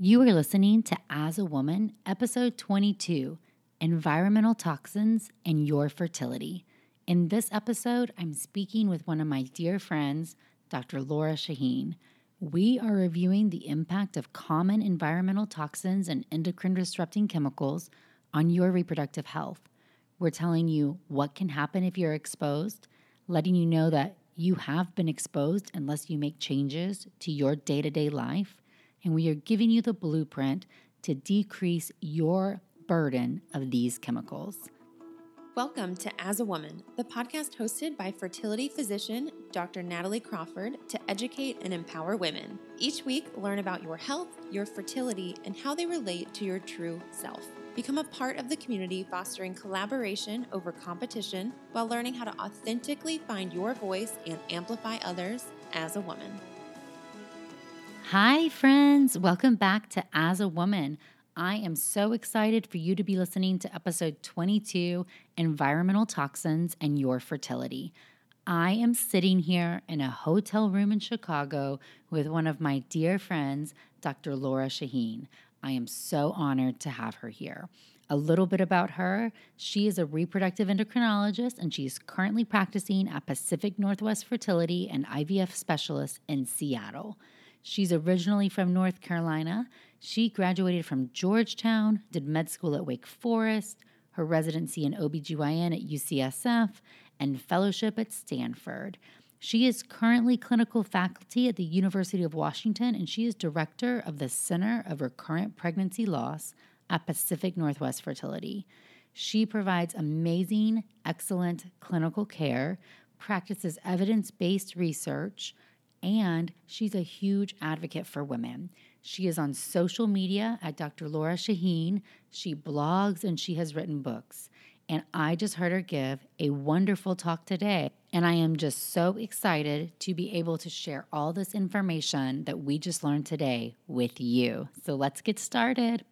You are listening to As a Woman, episode 22, Environmental Toxins and Your Fertility. In this episode, I'm speaking with one of my dear friends, Dr. Lora Shahine. We are reviewing the impact of common environmental toxins and endocrine disrupting chemicals on your reproductive health. We're telling you what can happen if you're exposed, letting you know that you have been exposed unless you make changes to your day to day life. And we are giving you the blueprint to decrease your burden of these chemicals. Welcome to As a Woman, the podcast hosted by fertility physician Dr. Natalie Crawford to educate and empower women. Each week, learn about your health, your fertility, and how they relate to your true self. Become a part of the community fostering collaboration over competition while learning how to authentically find your voice and amplify others as a woman. Hi, friends. Welcome back to As a Woman. I am so excited for you to be listening to episode 22 Environmental Toxins and Your Fertility. I am sitting here in a hotel room in Chicago with one of my dear friends, Dr. Lora Shahine. I am so honored to have her here. A little bit about her she is a reproductive endocrinologist and she is currently practicing at Pacific Northwest Fertility and IVF Specialist in Seattle. She's originally from North Carolina. She graduated from Georgetown, did med school at Wake Forest, her residency in OBGYN at UCSF, and fellowship at Stanford. She is currently clinical faculty at the University of Washington and she is director of the Center of Recurrent Pregnancy Loss at Pacific Northwest Fertility. She provides amazing, excellent clinical care, practices evidence based research, and she's a huge advocate for women. She is on social media at Dr. Lora Shahine. She blogs and she has written books. And I just heard her give a wonderful talk today. And I am just so excited to be able to share all this information that we just learned today with you. So let's get started.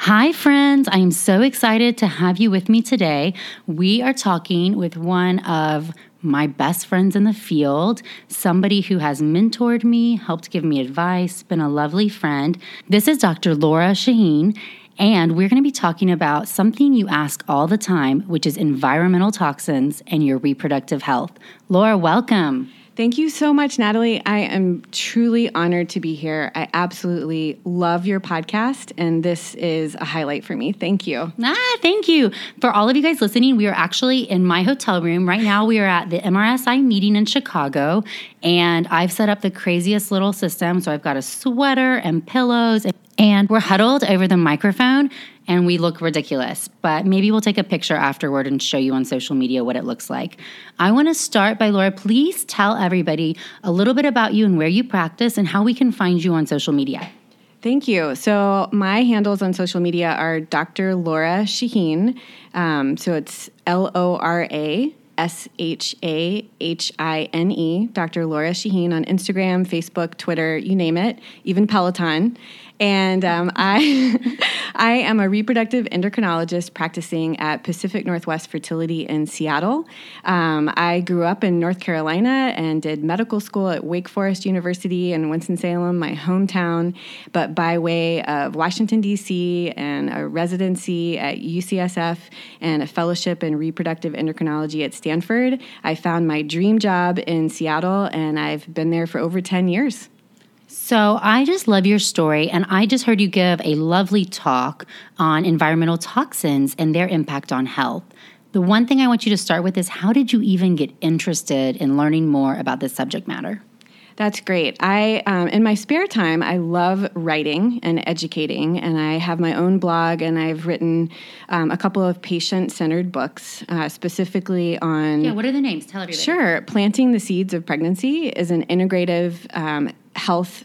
Hi, friends. I am so excited to have you with me today. We are talking with one of my best friends in the field, somebody who has mentored me, helped give me advice, been a lovely friend. This is Dr. Lora Shahine, and we're going to be talking about something you ask all the time, which is environmental toxins and your reproductive health. Lora, welcome. Thank you so much, Natalie. I am truly honored to be here. I absolutely love your podcast, and this is a highlight for me. Thank you. Ah, thank you. For all of you guys listening, we are actually in my hotel room. Right now, we are at the MRSI meeting in Chicago, and I've set up the craziest little system. So I've got a sweater and pillows, and we're huddled over the microphone and we look ridiculous. But maybe we'll take a picture afterward and show you on social media what it looks like. I want to start by Lora, please tell everybody a little bit about you and where you practice and how we can find you on social media. Thank you. So my handles on social media are Dr. Lora Shahine. Um, so it's L O R A S H A H I N E, Dr. Lora Shahine on Instagram, Facebook, Twitter, you name it, even Peloton. And um, I, I am a reproductive endocrinologist practicing at Pacific Northwest Fertility in Seattle. Um, I grew up in North Carolina and did medical school at Wake Forest University in Winston-Salem, my hometown. But by way of Washington, D.C., and a residency at UCSF and a fellowship in reproductive endocrinology at Stanford, I found my dream job in Seattle, and I've been there for over 10 years. So, I just love your story, and I just heard you give a lovely talk on environmental toxins and their impact on health. The one thing I want you to start with is how did you even get interested in learning more about this subject matter? That's great. I, um, in my spare time, I love writing and educating, and I have my own blog, and I've written um, a couple of patient-centered books, uh, specifically on. Yeah, what are the names? Tell everybody. Sure, planting the seeds of pregnancy is an integrative um, health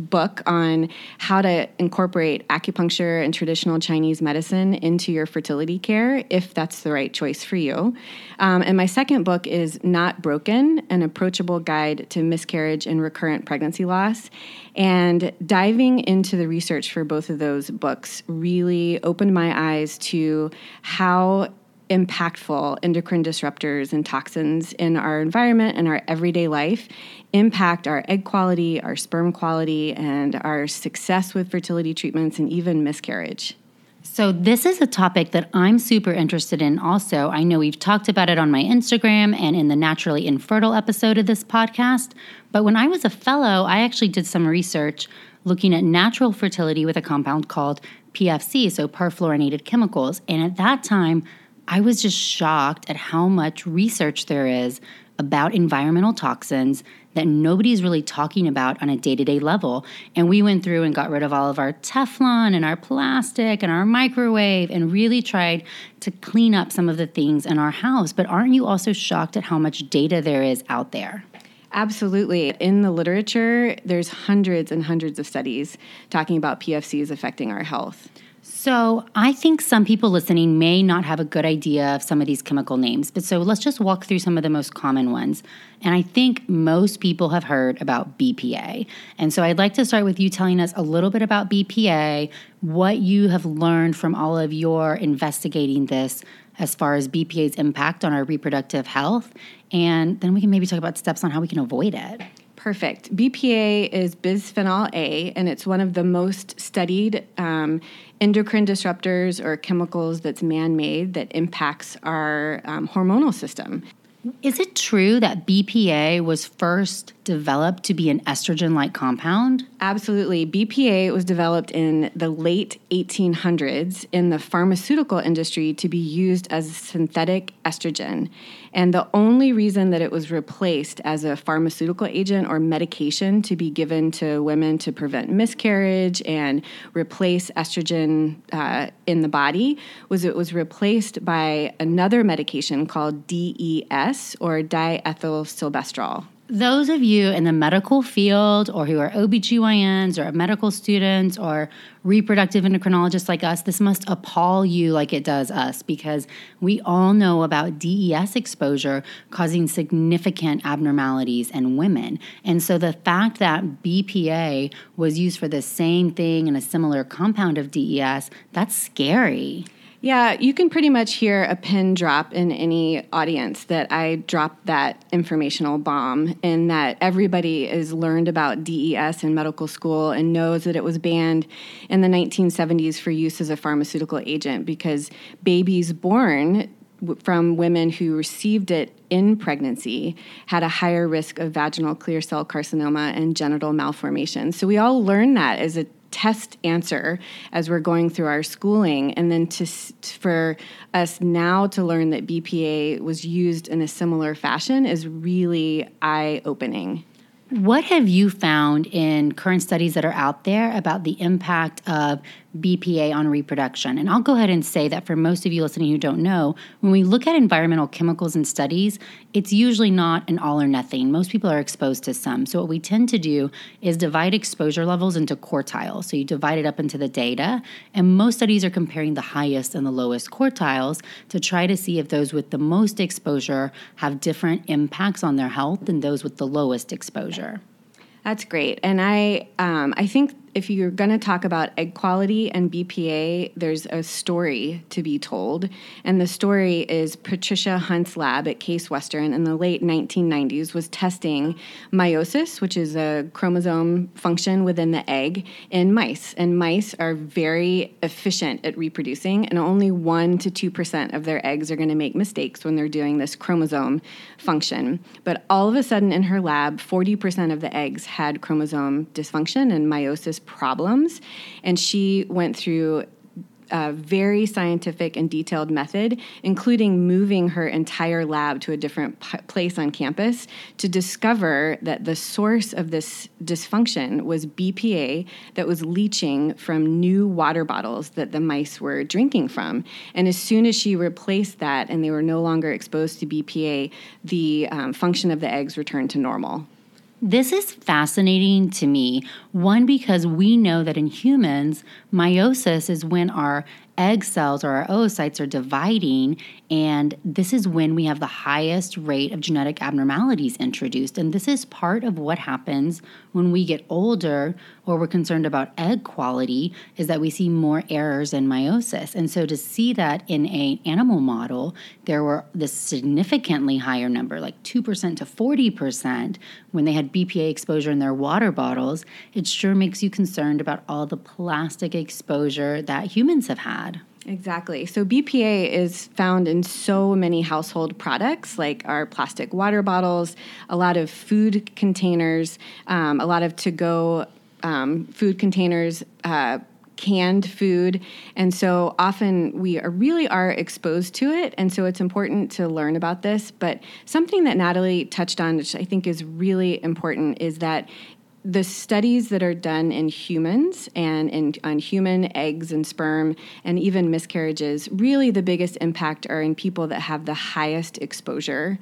book on how to incorporate acupuncture and traditional Chinese medicine into your fertility care if that's the right choice for you. Um, and my second book is Not Broken An Approachable Guide to Miscarriage and Recurrent Pregnancy Loss. And diving into the research for both of those books really opened my eyes to how impactful endocrine disruptors and toxins in our environment and our everyday life impact our egg quality, our sperm quality, and our success with fertility treatments and even miscarriage. So, this is a topic that I'm super interested in also. I know we've talked about it on my Instagram and in the Naturally Infertile episode of this podcast. But when I was a fellow, I actually did some research looking at natural fertility with a compound called PFC, so perfluorinated chemicals. And at that time, I was just shocked at how much research there is about environmental toxins that nobody's really talking about on a day to day level. And we went through and got rid of all of our Teflon and our plastic and our microwave and really tried to clean up some of the things in our house. But aren't you also shocked at how much data there is out there? Absolutely. In the literature, there's hundreds and hundreds of studies talking about PFCs affecting our health. So, I think some people listening may not have a good idea of some of these chemical names, but so let's just walk through some of the most common ones. And I think most people have heard about BPA. And so, I'd like to start with you telling us a little bit about BPA, what you have learned from all of your investigating this as far as BPA's impact on our reproductive health, and then we can maybe talk about steps on how we can avoid it. Perfect. BPA is bisphenol A, and it's one of the most studied um, endocrine disruptors or chemicals that's man made that impacts our um, hormonal system. Is it true that BPA was first developed to be an estrogen like compound? Absolutely. BPA was developed in the late 1800s in the pharmaceutical industry to be used as a synthetic estrogen. And the only reason that it was replaced as a pharmaceutical agent or medication to be given to women to prevent miscarriage and replace estrogen uh, in the body was it was replaced by another medication called DES or diethyl diethylstilbestrol those of you in the medical field or who are OBGYNs or medical students or reproductive endocrinologists like us, this must appall you like it does us because we all know about DES exposure causing significant abnormalities in women. And so the fact that BPA was used for the same thing and a similar compound of DES, that's scary. Yeah, you can pretty much hear a pin drop in any audience that I dropped that informational bomb, and that everybody has learned about DES in medical school and knows that it was banned in the 1970s for use as a pharmaceutical agent because babies born from women who received it in pregnancy had a higher risk of vaginal clear cell carcinoma and genital malformation. So we all learned that as a test answer as we're going through our schooling and then to for us now to learn that BPA was used in a similar fashion is really eye opening. What have you found in current studies that are out there about the impact of BPA on reproduction? And I'll go ahead and say that for most of you listening who don't know, when we look at environmental chemicals in studies, it's usually not an all or nothing. Most people are exposed to some. So, what we tend to do is divide exposure levels into quartiles. So, you divide it up into the data, and most studies are comparing the highest and the lowest quartiles to try to see if those with the most exposure have different impacts on their health than those with the lowest exposure. That's great, and I um, I think if you're going to talk about egg quality and BPA, there's a story to be told. And the story is Patricia Hunt's lab at Case Western in the late 1990s was testing meiosis, which is a chromosome function within the egg, in mice. And mice are very efficient at reproducing, and only 1 to 2% of their eggs are going to make mistakes when they're doing this chromosome function. But all of a sudden in her lab, 40% of the eggs had chromosome dysfunction and meiosis problems. And she went through a very scientific and detailed method, including moving her entire lab to a different p- place on campus to discover that the source of this dysfunction was BPA that was leaching from new water bottles that the mice were drinking from. And as soon as she replaced that and they were no longer exposed to BPA, the um, function of the eggs returned to normal. This is fascinating to me. One, because we know that in humans, meiosis is when our egg cells or our oocytes are dividing, and this is when we have the highest rate of genetic abnormalities introduced. And this is part of what happens when we get older or we're concerned about egg quality is that we see more errors in meiosis. And so to see that in an animal model, there were this significantly higher number, like 2% to 40%, when they had BPA exposure in their water bottles, it sure makes you concerned about all the plastic exposure that humans have had. Exactly. So BPA is found in so many household products, like our plastic water bottles, a lot of food containers, um, a lot of to go um, food containers. Uh, canned food and so often we are really are exposed to it and so it's important to learn about this but something that natalie touched on which i think is really important is that the studies that are done in humans and in, on human eggs and sperm and even miscarriages, really the biggest impact are in people that have the highest exposure.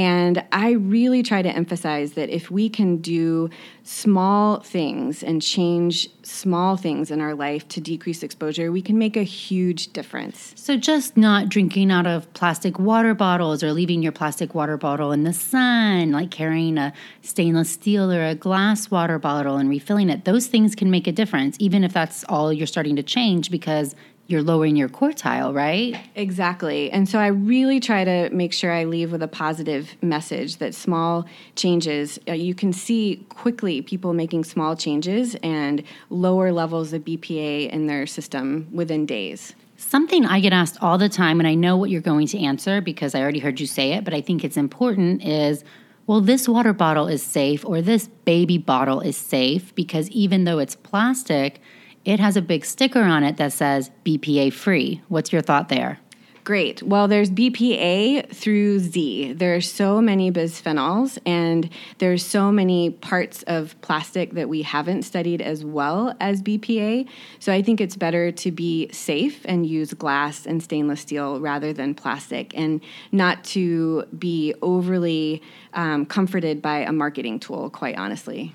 And I really try to emphasize that if we can do small things and change small things in our life to decrease exposure, we can make a huge difference. So, just not drinking out of plastic water bottles or leaving your plastic water bottle in the sun, like carrying a stainless steel or a glass water bottle and refilling it, those things can make a difference, even if that's all you're starting to change because you're lowering your quartile, right? Exactly. And so I really try to make sure I leave with a positive message that small changes, uh, you can see quickly people making small changes and lower levels of BPA in their system within days. Something I get asked all the time, and I know what you're going to answer because I already heard you say it, but I think it's important is well, this water bottle is safe or this baby bottle is safe because even though it's plastic, it has a big sticker on it that says BPA free. What's your thought there? Great. Well, there's BPA through Z. There are so many bisphenols, and there's so many parts of plastic that we haven't studied as well as BPA. So I think it's better to be safe and use glass and stainless steel rather than plastic, and not to be overly um, comforted by a marketing tool, quite honestly.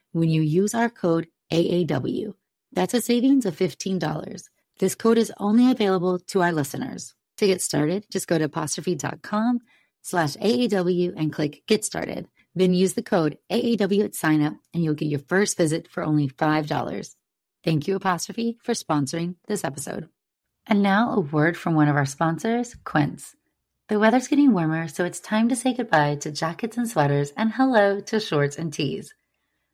when you use our code AAW. That's a savings of $15. This code is only available to our listeners. To get started, just go to apostrophe.com slash AAW and click Get Started. Then use the code AAW at sign up and you'll get your first visit for only $5. Thank you, Apostrophe, for sponsoring this episode. And now a word from one of our sponsors, Quince. The weather's getting warmer, so it's time to say goodbye to jackets and sweaters and hello to shorts and tees.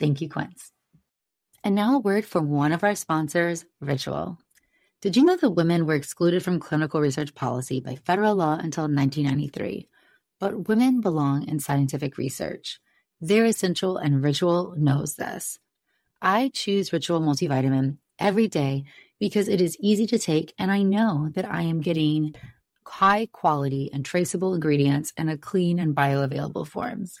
Thank you, Quince. And now a word from one of our sponsors, Ritual. Did you know that women were excluded from clinical research policy by federal law until 1993? but women belong in scientific research. They're essential, and Ritual knows this. I choose Ritual multivitamin every day because it is easy to take, and I know that I am getting high quality and traceable ingredients in a clean and bioavailable forms.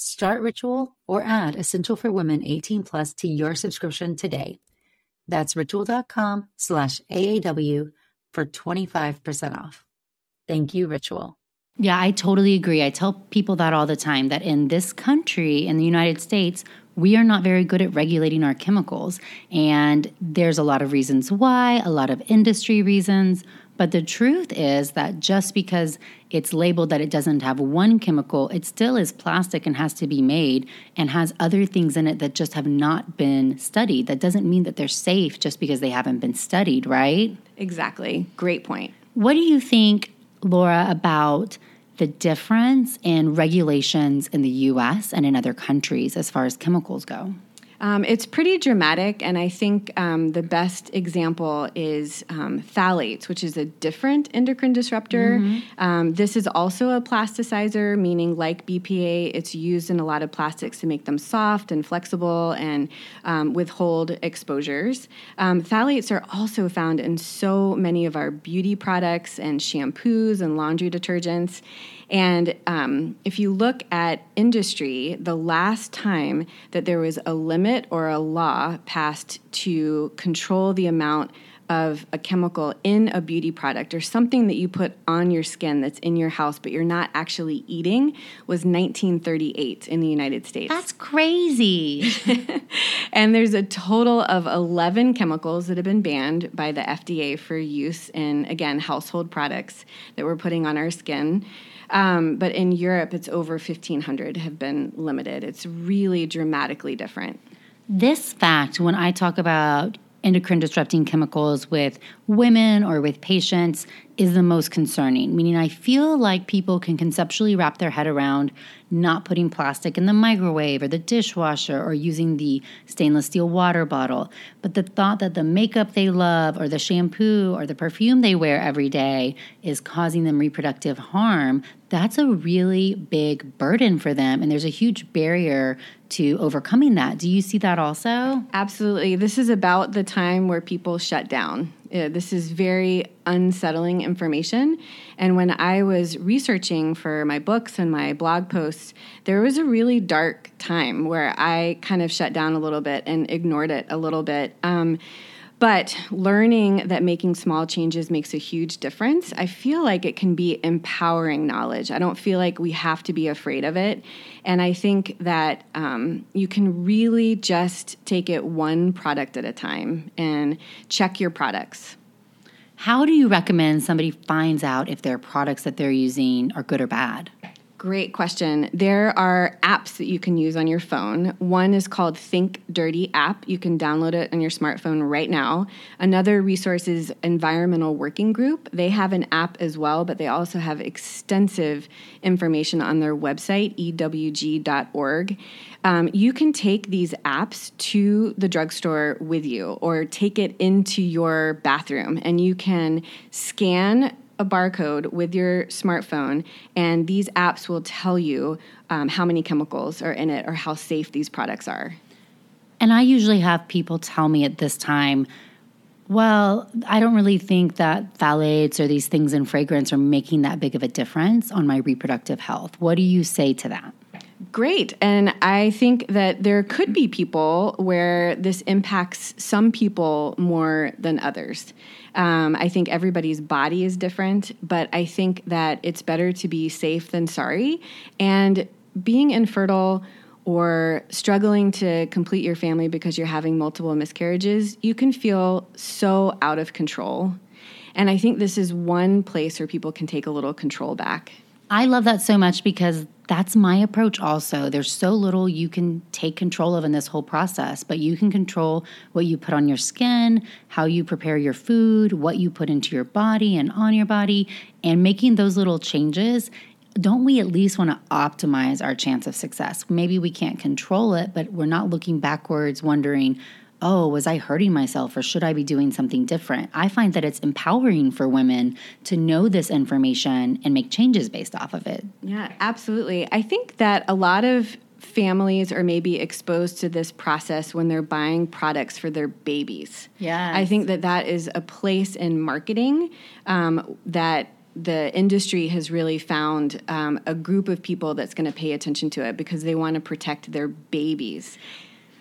Start Ritual or add Essential for Women 18 Plus to your subscription today. That's ritual.com slash AAW for 25% off. Thank you, Ritual. Yeah, I totally agree. I tell people that all the time that in this country, in the United States, we are not very good at regulating our chemicals. And there's a lot of reasons why, a lot of industry reasons. But the truth is that just because it's labeled that it doesn't have one chemical, it still is plastic and has to be made and has other things in it that just have not been studied. That doesn't mean that they're safe just because they haven't been studied, right? Exactly. Great point. What do you think, Lora, about the difference in regulations in the US and in other countries as far as chemicals go? Um, it's pretty dramatic, and I think um, the best example is um, phthalates, which is a different endocrine disruptor. Mm-hmm. Um, this is also a plasticizer, meaning like BPA, it's used in a lot of plastics to make them soft and flexible and um, withhold exposures. Um, phthalates are also found in so many of our beauty products and shampoos and laundry detergents. And um, if you look at industry, the last time that there was a limit or a law passed to control the amount of a chemical in a beauty product or something that you put on your skin that's in your house but you're not actually eating was 1938 in the United States. That's crazy. and there's a total of 11 chemicals that have been banned by the FDA for use in again household products that we're putting on our skin. Um, but in Europe, it's over 1,500 have been limited. It's really dramatically different. This fact, when I talk about endocrine disrupting chemicals with women or with patients, is the most concerning. Meaning, I feel like people can conceptually wrap their head around not putting plastic in the microwave or the dishwasher or using the stainless steel water bottle. But the thought that the makeup they love or the shampoo or the perfume they wear every day is causing them reproductive harm, that's a really big burden for them. And there's a huge barrier to overcoming that. Do you see that also? Absolutely. This is about the time where people shut down. Uh, this is very unsettling information. And when I was researching for my books and my blog posts, there was a really dark time where I kind of shut down a little bit and ignored it a little bit. Um, but learning that making small changes makes a huge difference, I feel like it can be empowering knowledge. I don't feel like we have to be afraid of it. And I think that um, you can really just take it one product at a time and check your products. How do you recommend somebody finds out if their products that they're using are good or bad? Great question. There are apps that you can use on your phone. One is called Think Dirty app. You can download it on your smartphone right now. Another resource is Environmental Working Group. They have an app as well, but they also have extensive information on their website, ewg.org. Um, you can take these apps to the drugstore with you or take it into your bathroom and you can scan a barcode with your smartphone, and these apps will tell you um, how many chemicals are in it or how safe these products are. And I usually have people tell me at this time, well, I don't really think that phthalates or these things in fragrance are making that big of a difference on my reproductive health. What do you say to that? Great. And I think that there could be people where this impacts some people more than others. Um, I think everybody's body is different, but I think that it's better to be safe than sorry. And being infertile or struggling to complete your family because you're having multiple miscarriages, you can feel so out of control. And I think this is one place where people can take a little control back. I love that so much because that's my approach also. There's so little you can take control of in this whole process, but you can control what you put on your skin, how you prepare your food, what you put into your body and on your body, and making those little changes. Don't we at least want to optimize our chance of success? Maybe we can't control it, but we're not looking backwards wondering, oh, was I hurting myself or should I be doing something different? I find that it's empowering for women to know this information and make changes based off of it. Yeah, absolutely. I think that a lot of families are maybe exposed to this process when they're buying products for their babies. Yeah. I think that that is a place in marketing um, that the industry has really found um, a group of people that's going to pay attention to it because they want to protect their babies.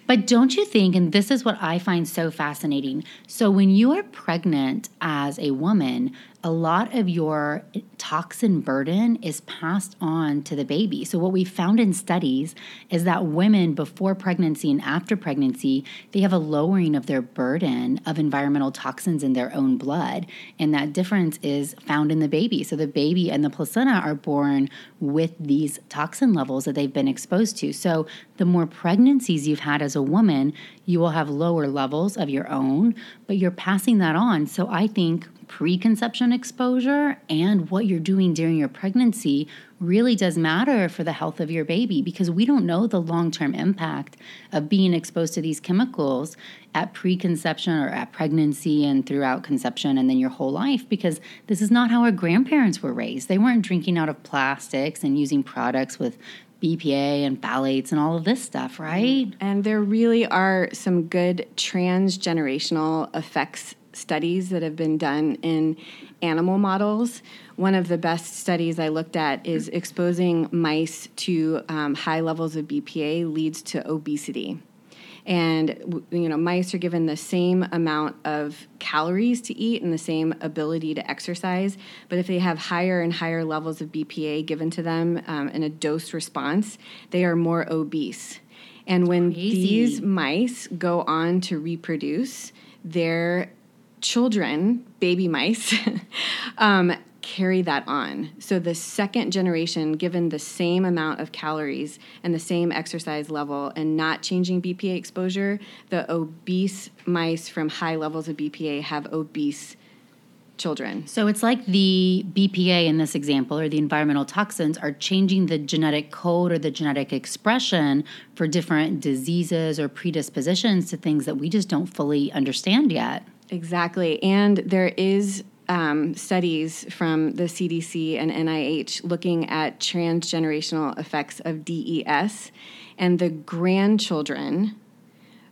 But don't you think, and this is what I find so fascinating. So, when you are pregnant as a woman, a lot of your toxin burden is passed on to the baby. So, what we found in studies is that women before pregnancy and after pregnancy, they have a lowering of their burden of environmental toxins in their own blood. And that difference is found in the baby. So, the baby and the placenta are born with these toxin levels that they've been exposed to. So, the more pregnancies you've had as a woman, you will have lower levels of your own, but you're passing that on. So, I think preconception exposure and what you're doing during your pregnancy really does matter for the health of your baby because we don't know the long term impact of being exposed to these chemicals at preconception or at pregnancy and throughout conception and then your whole life because this is not how our grandparents were raised. They weren't drinking out of plastics and using products with BPA and phthalates and all of this stuff, right? And there really are some good transgenerational effects studies that have been done in animal models. One of the best studies I looked at is exposing mice to um, high levels of BPA leads to obesity. And you know, mice are given the same amount of calories to eat and the same ability to exercise, but if they have higher and higher levels of BPA given to them um, in a dose response, they are more obese. And when Crazy. these mice go on to reproduce, their children, baby mice, um, carry that on. So the second generation, given the same amount of calories and the same exercise level and not changing BPA exposure, the obese mice from high levels of BPA have obese children. So it's like the BPA in this example, or the environmental toxins, are changing the genetic code or the genetic expression for different diseases or predispositions to things that we just don't fully understand yet. Exactly. And there is um, studies from the CDC and NIH looking at transgenerational effects of DES and the grandchildren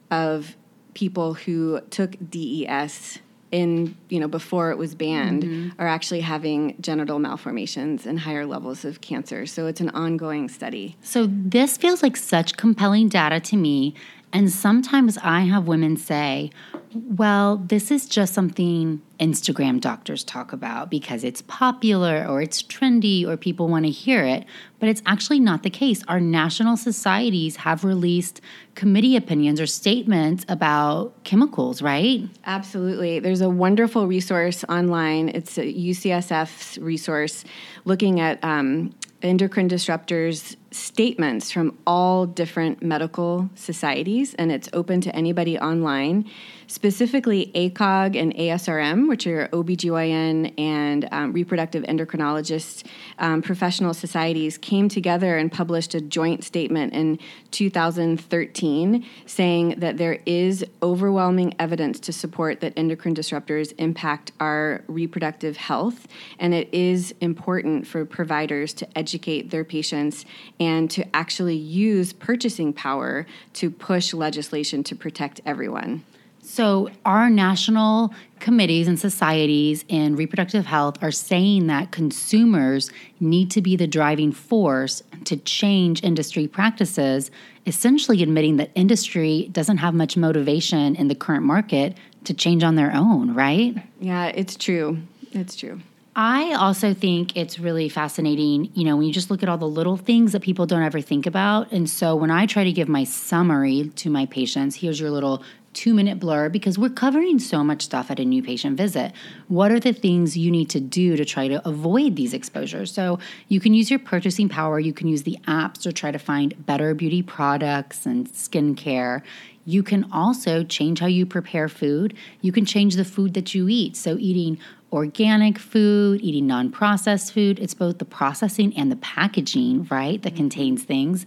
of people who took DES in you know before it was banned mm-hmm. are actually having genital malformations and higher levels of cancer so it's an ongoing study so this feels like such compelling data to me and sometimes i have women say well, this is just something Instagram doctors talk about because it's popular or it's trendy or people want to hear it, but it's actually not the case. Our national societies have released committee opinions or statements about chemicals, right? Absolutely. There's a wonderful resource online. It's a UCSF's resource looking at um, endocrine disruptors statements from all different medical societies, and it's open to anybody online. Specifically, ACOG and ASRM, which are OBGYN and um, reproductive endocrinologists um, professional societies, came together and published a joint statement in 2013 saying that there is overwhelming evidence to support that endocrine disruptors impact our reproductive health, and it is important for providers to educate their patients and to actually use purchasing power to push legislation to protect everyone. So, our national committees and societies in reproductive health are saying that consumers need to be the driving force to change industry practices, essentially admitting that industry doesn't have much motivation in the current market to change on their own, right? Yeah, it's true. It's true. I also think it's really fascinating, you know, when you just look at all the little things that people don't ever think about. And so when I try to give my summary to my patients, here's your little two minute blur because we're covering so much stuff at a new patient visit. What are the things you need to do to try to avoid these exposures? So you can use your purchasing power, you can use the apps to try to find better beauty products and skincare. You can also change how you prepare food. You can change the food that you eat. So, eating organic food, eating non processed food. It's both the processing and the packaging, right, that mm-hmm. contains things.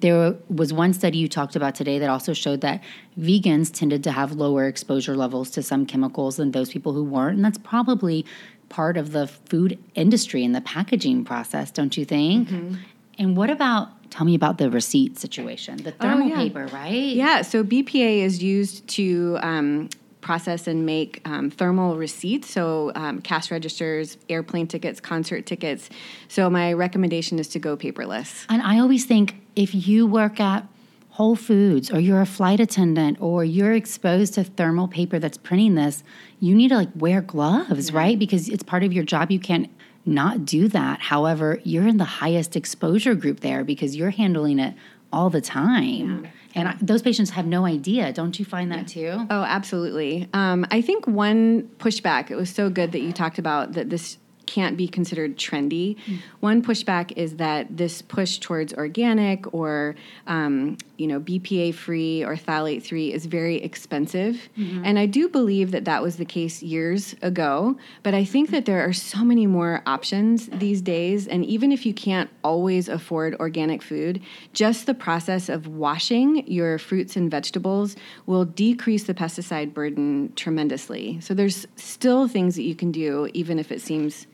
There was one study you talked about today that also showed that vegans tended to have lower exposure levels to some chemicals than those people who weren't. And that's probably part of the food industry and the packaging process, don't you think? Mm-hmm. And what about tell me about the receipt situation the thermal oh, yeah. paper right yeah so bpa is used to um, process and make um, thermal receipts, so um, cash registers, airplane tickets, concert tickets. So my recommendation is to go paperless. And I always think if you work at Whole Foods or you're a flight attendant or you're exposed to thermal paper that's printing this, you need to like wear gloves, yeah. right? Because it's part of your job. You can't not do that. However, you're in the highest exposure group there because you're handling it all the time. Yeah. And I, those patients have no idea. Don't you find that too? Oh, absolutely. Um, I think one pushback, it was so good that you talked about that this can't be considered trendy. Mm. One pushback is that this push towards organic or um, you know BPA free or phthalate free is very expensive, mm-hmm. and I do believe that that was the case years ago. But I think that there are so many more options these days, and even if you can't always afford organic food, just the process of washing your fruits and vegetables will decrease the pesticide burden tremendously. So there's still things that you can do, even if it seems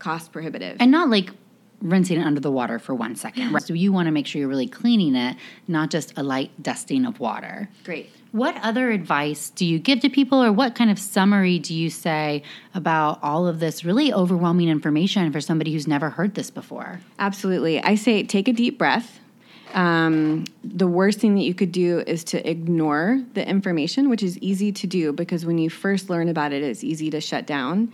cost prohibitive. And not like rinsing it under the water for one second. Right? So you want to make sure you're really cleaning it, not just a light dusting of water. Great. What other advice do you give to people, or what kind of summary do you say about all of this really overwhelming information for somebody who's never heard this before? Absolutely. I say take a deep breath. Um, the worst thing that you could do is to ignore the information, which is easy to do because when you first learn about it, it's easy to shut down.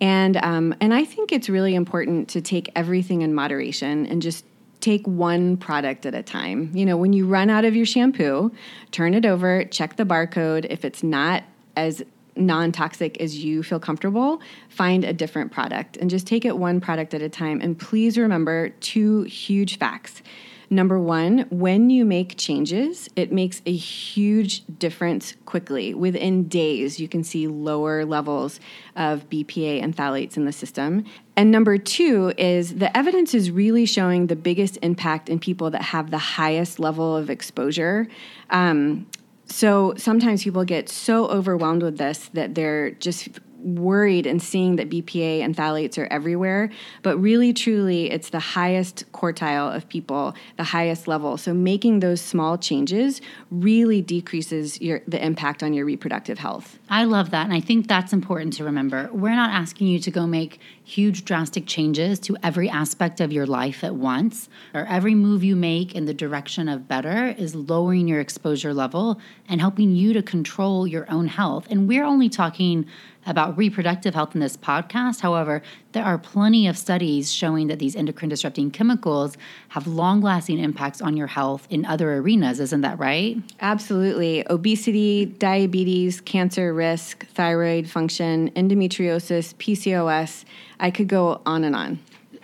And um, and I think it's really important to take everything in moderation and just take one product at a time. You know, when you run out of your shampoo, turn it over, check the barcode. If it's not as non toxic as you feel comfortable, find a different product and just take it one product at a time. And please remember two huge facts. Number one, when you make changes, it makes a huge difference quickly. Within days, you can see lower levels of BPA and phthalates in the system. And number two is the evidence is really showing the biggest impact in people that have the highest level of exposure. Um, so sometimes people get so overwhelmed with this that they're just worried and seeing that BPA and phthalates are everywhere, but really truly it's the highest quartile of people, the highest level. So making those small changes really decreases your the impact on your reproductive health. I love that and I think that's important to remember. We're not asking you to go make huge drastic changes to every aspect of your life at once or every move you make in the direction of better is lowering your exposure level and helping you to control your own health. And we're only talking about reproductive health in this podcast. However, there are plenty of studies showing that these endocrine disrupting chemicals have long lasting impacts on your health in other arenas. Isn't that right? Absolutely. Obesity, diabetes, cancer risk, thyroid function, endometriosis, PCOS. I could go on and on.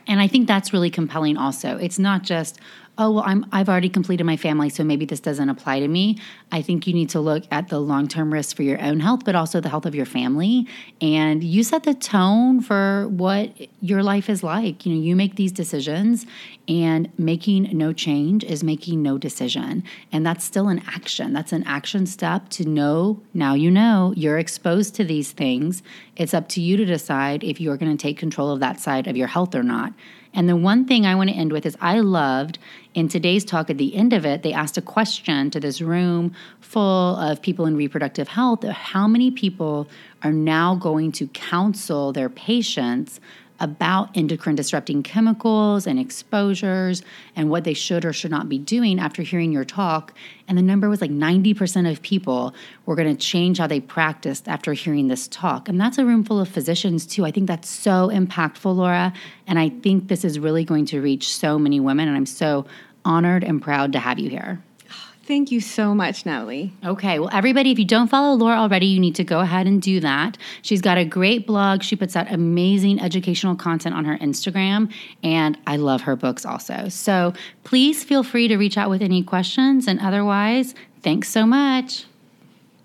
And I think that's really compelling also. It's not just, oh well i'm i've already completed my family so maybe this doesn't apply to me. I think you need to look at the long-term risks for your own health but also the health of your family. And you set the tone for what your life is like. You know you make these decisions and making no change is making no decision. And that's still an action. That's an action step to know now you know you're exposed to these things. It's up to you to decide if you're going to take control of that side of your health or not and the one thing I want to end with is I loved in today's talk at the end of it, they asked a question to this room full of people in reproductive health how many people are now going to counsel their patients about endocrine disrupting chemicals and exposures and what they should or should not be doing after hearing your talk. And the number was like 90% of people were going to change how they practiced after hearing this talk. And that's a room full of physicians, too. I think that's so impactful, Lora. And I think this is really going to reach so many women. And I'm so honored and proud to have you here. Thank you so much, Natalie. Okay. Well, everybody, if you don't follow Lora already, you need to go ahead and do that. She's got a great blog. She puts out amazing educational content on her Instagram, and I love her books also. So please feel free to reach out with any questions. And otherwise, thanks so much.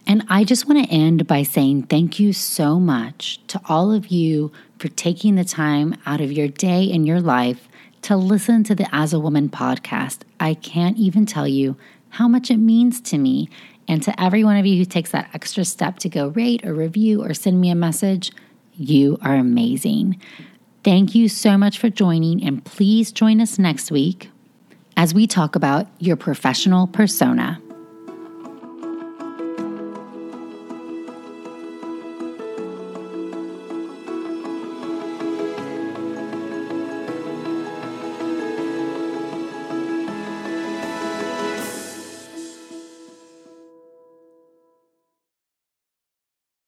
And I just want to end by saying thank you so much to all of you for taking the time out of your day and your life to listen to the As a Woman podcast. I can't even tell you how much it means to me. And to every one of you who takes that extra step to go rate or review or send me a message, you are amazing. Thank you so much for joining, and please join us next week as we talk about your professional persona.